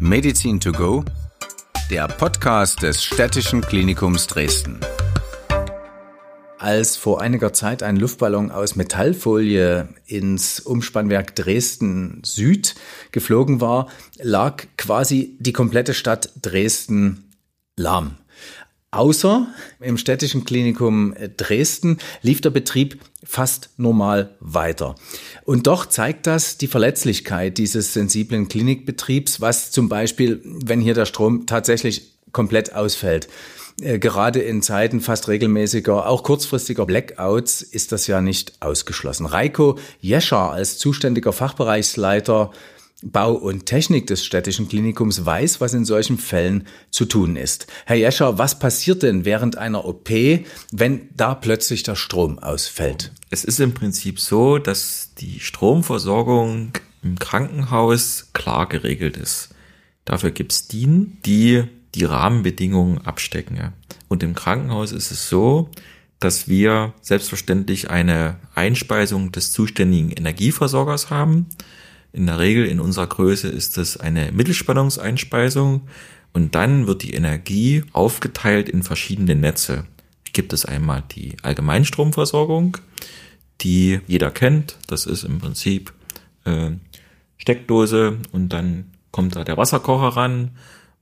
Medizin to go, der Podcast des Städtischen Klinikums Dresden. Als vor einiger Zeit ein Luftballon aus Metallfolie ins Umspannwerk Dresden Süd geflogen war, lag quasi die komplette Stadt Dresden lahm. Außer im städtischen Klinikum Dresden lief der Betrieb fast normal weiter. Und doch zeigt das die Verletzlichkeit dieses sensiblen Klinikbetriebs, was zum Beispiel, wenn hier der Strom tatsächlich komplett ausfällt. Äh, gerade in Zeiten fast regelmäßiger, auch kurzfristiger Blackouts ist das ja nicht ausgeschlossen. Reiko Jescher als zuständiger Fachbereichsleiter Bau und Technik des städtischen Klinikums weiß, was in solchen Fällen zu tun ist. Herr Jescher, was passiert denn während einer OP, wenn da plötzlich der Strom ausfällt? Es ist im Prinzip so, dass die Stromversorgung im Krankenhaus klar geregelt ist. Dafür gibt es DIN, die die Rahmenbedingungen abstecken. Und im Krankenhaus ist es so, dass wir selbstverständlich eine Einspeisung des zuständigen Energieversorgers haben. In der Regel in unserer Größe ist es eine Mittelspannungseinspeisung und dann wird die Energie aufgeteilt in verschiedene Netze. Gibt es einmal die Allgemeinstromversorgung, die jeder kennt. Das ist im Prinzip äh, Steckdose und dann kommt da der Wasserkocher ran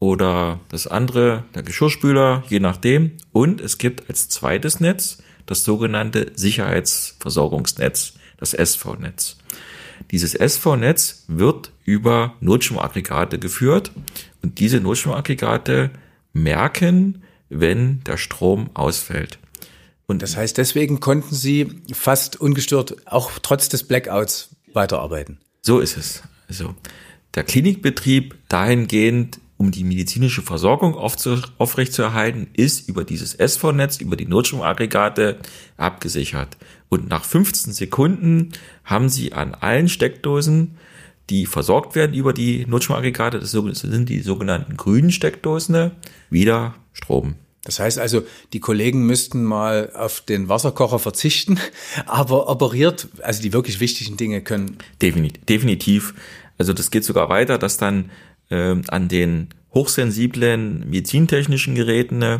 oder das andere, der Geschirrspüler, je nachdem. Und es gibt als zweites Netz das sogenannte Sicherheitsversorgungsnetz, das SV-Netz. Dieses SV-Netz wird über Notstromaggregate geführt und diese Notstromaggregate merken, wenn der Strom ausfällt. Und das heißt, deswegen konnten Sie fast ungestört auch trotz des Blackouts weiterarbeiten. So ist es. Also der Klinikbetrieb dahingehend, um die medizinische Versorgung aufrechtzuerhalten, ist über dieses SV-Netz, über die Notstromaggregate abgesichert. Und nach 15 Sekunden haben Sie an allen Steckdosen, die versorgt werden über die Notstromaggregate, das sind die sogenannten grünen Steckdosen, wieder Strom. Das heißt also, die Kollegen müssten mal auf den Wasserkocher verzichten, aber operiert, also die wirklich wichtigen Dinge können. Definitiv. Also das geht sogar weiter, dass dann äh, an den hochsensiblen medizintechnischen Geräten äh,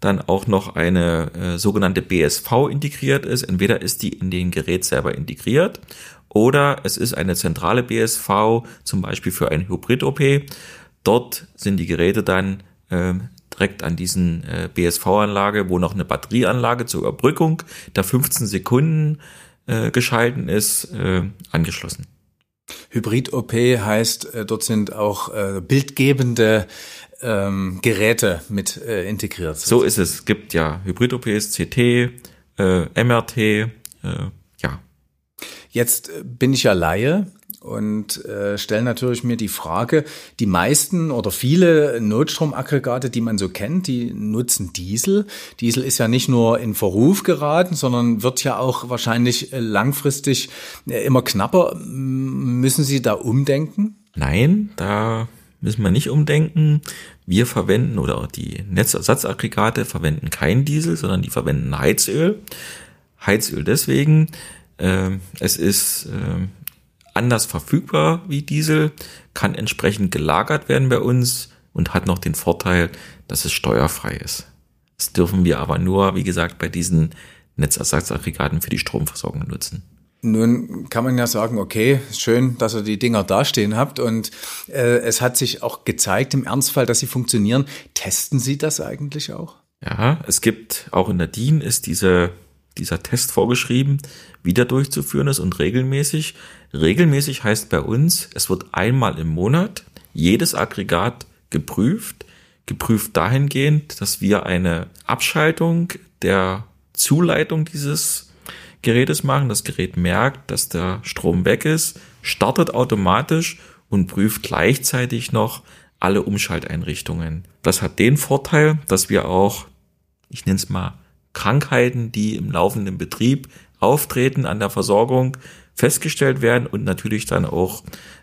dann auch noch eine äh, sogenannte BSV integriert ist. Entweder ist die in den Gerät selber integriert oder es ist eine zentrale BSV, zum Beispiel für eine Hybrid-OP. Dort sind die Geräte dann äh, direkt an diesen äh, BSV-Anlage, wo noch eine Batterieanlage zur Überbrückung der 15 Sekunden äh, geschalten ist, äh, angeschlossen. Hybrid-OP heißt, äh, dort sind auch äh, bildgebende ähm, Geräte mit äh, integriert. So ist es. Es gibt ja Hybrid-OPs, CT, äh, MRT, äh, ja. Jetzt äh, bin ich ja Laie und äh, stellen natürlich mir die Frage, die meisten oder viele Notstromaggregate, die man so kennt, die nutzen Diesel. Diesel ist ja nicht nur in Verruf geraten, sondern wird ja auch wahrscheinlich äh, langfristig äh, immer knapper. Müssen Sie da umdenken? Nein, da müssen wir nicht umdenken. Wir verwenden oder die Netzersatzaggregate verwenden kein Diesel, sondern die verwenden Heizöl. Heizöl deswegen, äh, es ist äh, anders verfügbar wie Diesel, kann entsprechend gelagert werden bei uns und hat noch den Vorteil, dass es steuerfrei ist. Das dürfen wir aber nur, wie gesagt, bei diesen Netzersatzaggregaten für die Stromversorgung nutzen. Nun kann man ja sagen, okay, schön, dass ihr die Dinger dastehen habt und äh, es hat sich auch gezeigt im Ernstfall, dass sie funktionieren. Testen Sie das eigentlich auch? Ja, es gibt auch in der DIN ist diese dieser Test vorgeschrieben, wieder durchzuführen ist und regelmäßig. Regelmäßig heißt bei uns, es wird einmal im Monat jedes Aggregat geprüft. Geprüft dahingehend, dass wir eine Abschaltung der Zuleitung dieses Gerätes machen. Das Gerät merkt, dass der Strom weg ist, startet automatisch und prüft gleichzeitig noch alle Umschalteinrichtungen. Das hat den Vorteil, dass wir auch, ich nenne es mal, Krankheiten, die im laufenden Betrieb auftreten an der Versorgung, festgestellt werden und natürlich dann auch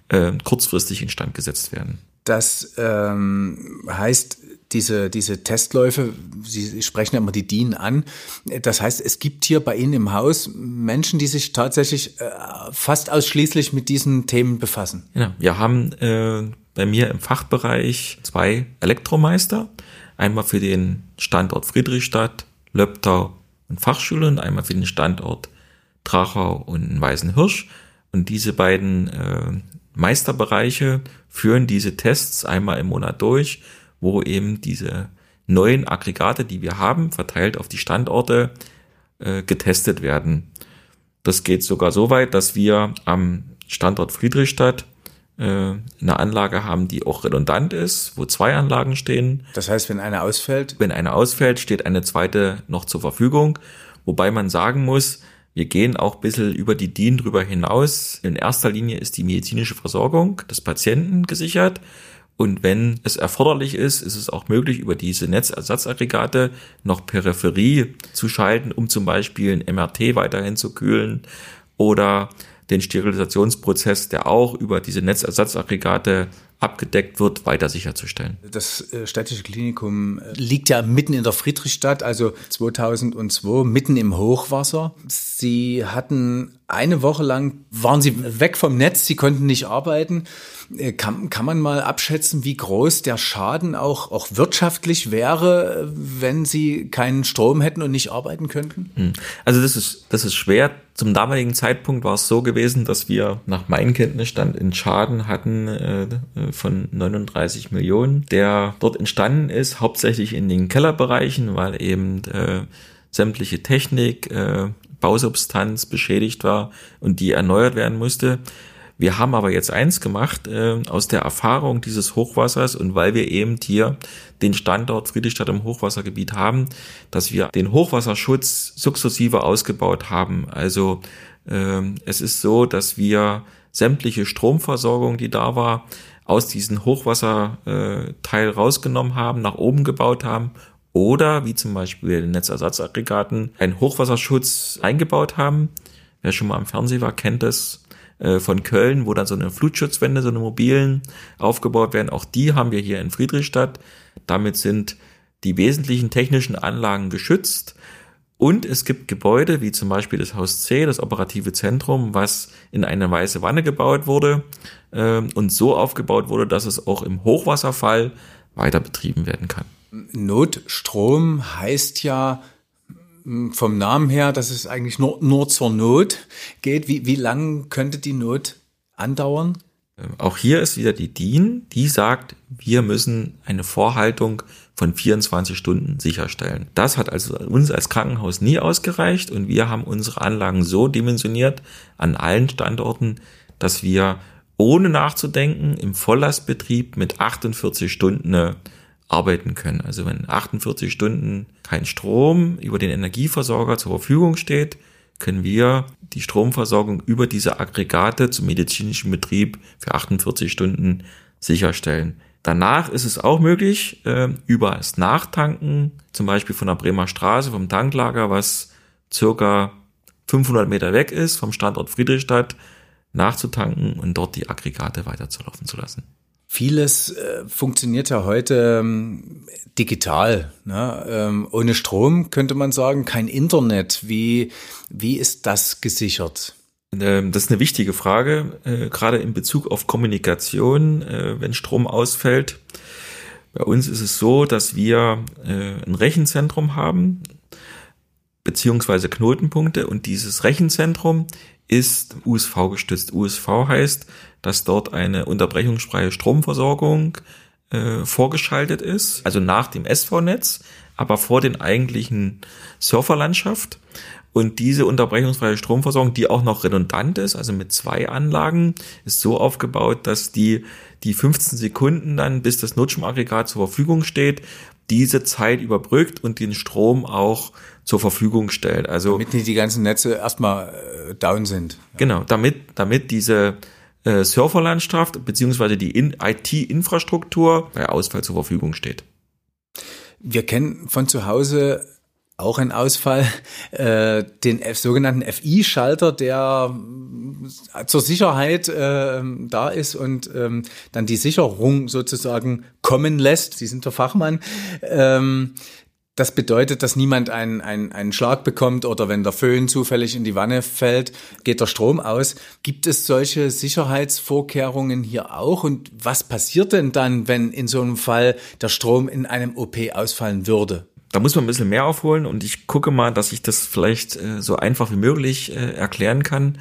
äh, kurzfristig instand gesetzt werden. Das ähm, heißt, diese, diese Testläufe, Sie sprechen ja immer die DIN an. Das heißt, es gibt hier bei Ihnen im Haus Menschen, die sich tatsächlich äh, fast ausschließlich mit diesen Themen befassen. Ja, wir haben äh, bei mir im Fachbereich zwei Elektromeister. Einmal für den Standort Friedrichstadt, Löbtau und Fachschule und einmal für den Standort Trachau und Weißenhirsch. Und diese beiden äh, Meisterbereiche führen diese Tests einmal im Monat durch, wo eben diese neuen Aggregate, die wir haben, verteilt auf die Standorte, äh, getestet werden. Das geht sogar so weit, dass wir am Standort Friedrichstadt eine Anlage haben, die auch redundant ist, wo zwei Anlagen stehen. Das heißt, wenn eine ausfällt? Wenn eine ausfällt, steht eine zweite noch zur Verfügung. Wobei man sagen muss, wir gehen auch ein bisschen über die DIN drüber hinaus. In erster Linie ist die medizinische Versorgung des Patienten gesichert. Und wenn es erforderlich ist, ist es auch möglich, über diese Netzersatzaggregate noch Peripherie zu schalten, um zum Beispiel ein MRT weiterhin zu kühlen oder den Sterilisationsprozess, der auch über diese Netzersatzaggregate abgedeckt wird, weiter sicherzustellen. Das äh, städtische Klinikum äh, liegt ja mitten in der Friedrichstadt, also 2002, mitten im Hochwasser. Sie hatten eine Woche lang, waren Sie weg vom Netz, Sie konnten nicht arbeiten. Äh, kann, kann man mal abschätzen, wie groß der Schaden auch, auch wirtschaftlich wäre, wenn Sie keinen Strom hätten und nicht arbeiten könnten? Hm. Also das ist, das ist schwer. Zum damaligen Zeitpunkt war es so gewesen, dass wir nach meinem Kenntnisstand einen Schaden hatten äh, von 39 Millionen, der dort entstanden ist, hauptsächlich in den Kellerbereichen, weil eben äh, sämtliche Technik, äh, Bausubstanz beschädigt war und die erneuert werden musste. Wir haben aber jetzt eins gemacht äh, aus der Erfahrung dieses Hochwassers und weil wir eben hier den Standort Friedrichstadt im Hochwassergebiet haben, dass wir den Hochwasserschutz sukzessive ausgebaut haben. Also es ist so, dass wir sämtliche Stromversorgung, die da war, aus diesem Hochwasserteil rausgenommen haben, nach oben gebaut haben oder wie zum Beispiel Netzersatzaggregaten einen Hochwasserschutz eingebaut haben. Wer schon mal am Fernsehen war, kennt es äh, von Köln, wo dann so eine Flutschutzwände, so eine mobilen aufgebaut werden. Auch die haben wir hier in Friedrichstadt. Damit sind die wesentlichen technischen Anlagen geschützt. Und es gibt Gebäude, wie zum Beispiel das Haus C, das operative Zentrum, was in eine weiße Wanne gebaut wurde äh, und so aufgebaut wurde, dass es auch im Hochwasserfall weiter betrieben werden kann. Notstrom heißt ja vom Namen her, dass es eigentlich nur, nur zur Not geht. Wie, wie lang könnte die Not andauern? Ähm, auch hier ist wieder die DIN, die sagt, wir müssen eine Vorhaltung von 24 Stunden sicherstellen. Das hat also uns als Krankenhaus nie ausgereicht und wir haben unsere Anlagen so dimensioniert an allen Standorten, dass wir ohne nachzudenken im Volllastbetrieb mit 48 Stunden arbeiten können. Also wenn 48 Stunden kein Strom über den Energieversorger zur Verfügung steht, können wir die Stromversorgung über diese Aggregate zum medizinischen Betrieb für 48 Stunden sicherstellen. Danach ist es auch möglich, äh, über das Nachtanken, zum Beispiel von der Bremer Straße, vom Tanklager, was circa 500 Meter weg ist, vom Standort Friedrichstadt, nachzutanken und dort die Aggregate weiterzulaufen zu lassen. Vieles äh, funktioniert ja heute ähm, digital. Ne? Ähm, ohne Strom könnte man sagen, kein Internet. Wie, wie ist das gesichert? Ähm, das ist eine wichtige Frage, äh, gerade in Bezug auf Kommunikation, äh, wenn Strom ausfällt. Bei uns ist es so, dass wir äh, ein Rechenzentrum haben, beziehungsweise Knotenpunkte und dieses Rechenzentrum ist USV gestützt. USV heißt, dass dort eine unterbrechungsfreie Stromversorgung äh, vorgeschaltet ist, also nach dem SV-Netz, aber vor den eigentlichen Surferlandschaft. Und diese unterbrechungsfreie Stromversorgung, die auch noch redundant ist, also mit zwei Anlagen, ist so aufgebaut, dass die, die 15 Sekunden dann, bis das Notstromaggregat zur Verfügung steht, diese Zeit überbrückt und den Strom auch zur Verfügung stellt. Also damit nicht die ganzen Netze erstmal äh, down sind. Genau, damit damit diese äh, Serverlandschaft beziehungsweise die IT-Infrastruktur bei Ausfall zur Verfügung steht. Wir kennen von zu Hause auch einen Ausfall, äh, den F sogenannten FI-Schalter, der äh, zur Sicherheit äh, da ist und ähm, dann die Sicherung sozusagen kommen lässt. Sie sind der Fachmann. Ähm, Das bedeutet, dass niemand einen, einen, einen Schlag bekommt oder wenn der Föhn zufällig in die Wanne fällt, geht der Strom aus. Gibt es solche Sicherheitsvorkehrungen hier auch? Und was passiert denn dann, wenn in so einem Fall der Strom in einem OP ausfallen würde? Da muss man ein bisschen mehr aufholen und ich gucke mal, dass ich das vielleicht äh, so einfach wie möglich äh, erklären kann.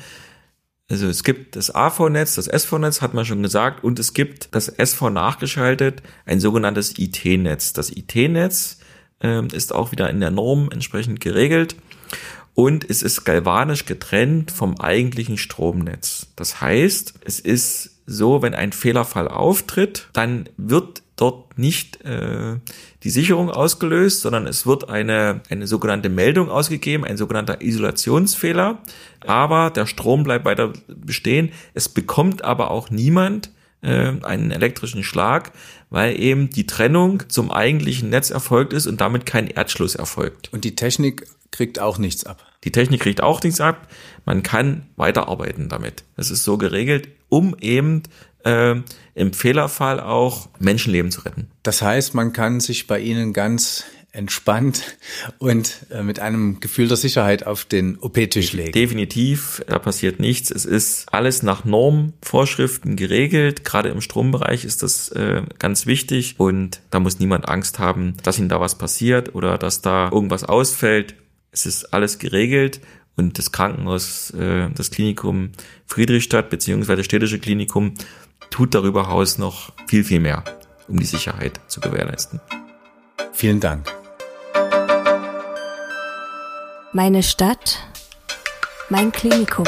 Also es gibt das AV-Netz, das SV-Netz, hat man schon gesagt, und es gibt das SV nachgeschaltet, ein sogenanntes IT-Netz. Das IT-Netz äh, ist auch wieder in der Norm entsprechend geregelt und es ist galvanisch getrennt vom eigentlichen Stromnetz. Das heißt, es ist so, wenn ein Fehlerfall auftritt, dann wird dort nicht äh, die Sicherung ausgelöst, sondern es wird eine, eine sogenannte Meldung ausgegeben, ein sogenannter Isolationsfehler. Aber der Strom bleibt weiter bestehen. Es bekommt aber auch niemand äh, einen elektrischen Schlag, weil eben die Trennung zum eigentlichen Netz erfolgt ist und damit kein Erdschluss erfolgt. Und die Technik kriegt auch nichts ab. Die Technik kriegt auch nichts ab. Man kann weiterarbeiten damit. Es ist so geregelt, um eben äh, im Fehlerfall auch Menschenleben zu retten. Das heißt, man kann sich bei Ihnen ganz entspannt und äh, mit einem Gefühl der Sicherheit auf den OP-Tisch legen. Definitiv, da passiert nichts. Es ist alles nach Normvorschriften geregelt. Gerade im Strombereich ist das äh, ganz wichtig und da muss niemand Angst haben, dass ihm da was passiert oder dass da irgendwas ausfällt. Es ist alles geregelt und das Krankenhaus, äh, das Klinikum Friedrichstadt beziehungsweise städtische Klinikum tut darüber hinaus noch viel, viel mehr, um die Sicherheit zu gewährleisten. Vielen Dank. Meine Stadt, mein Klinikum.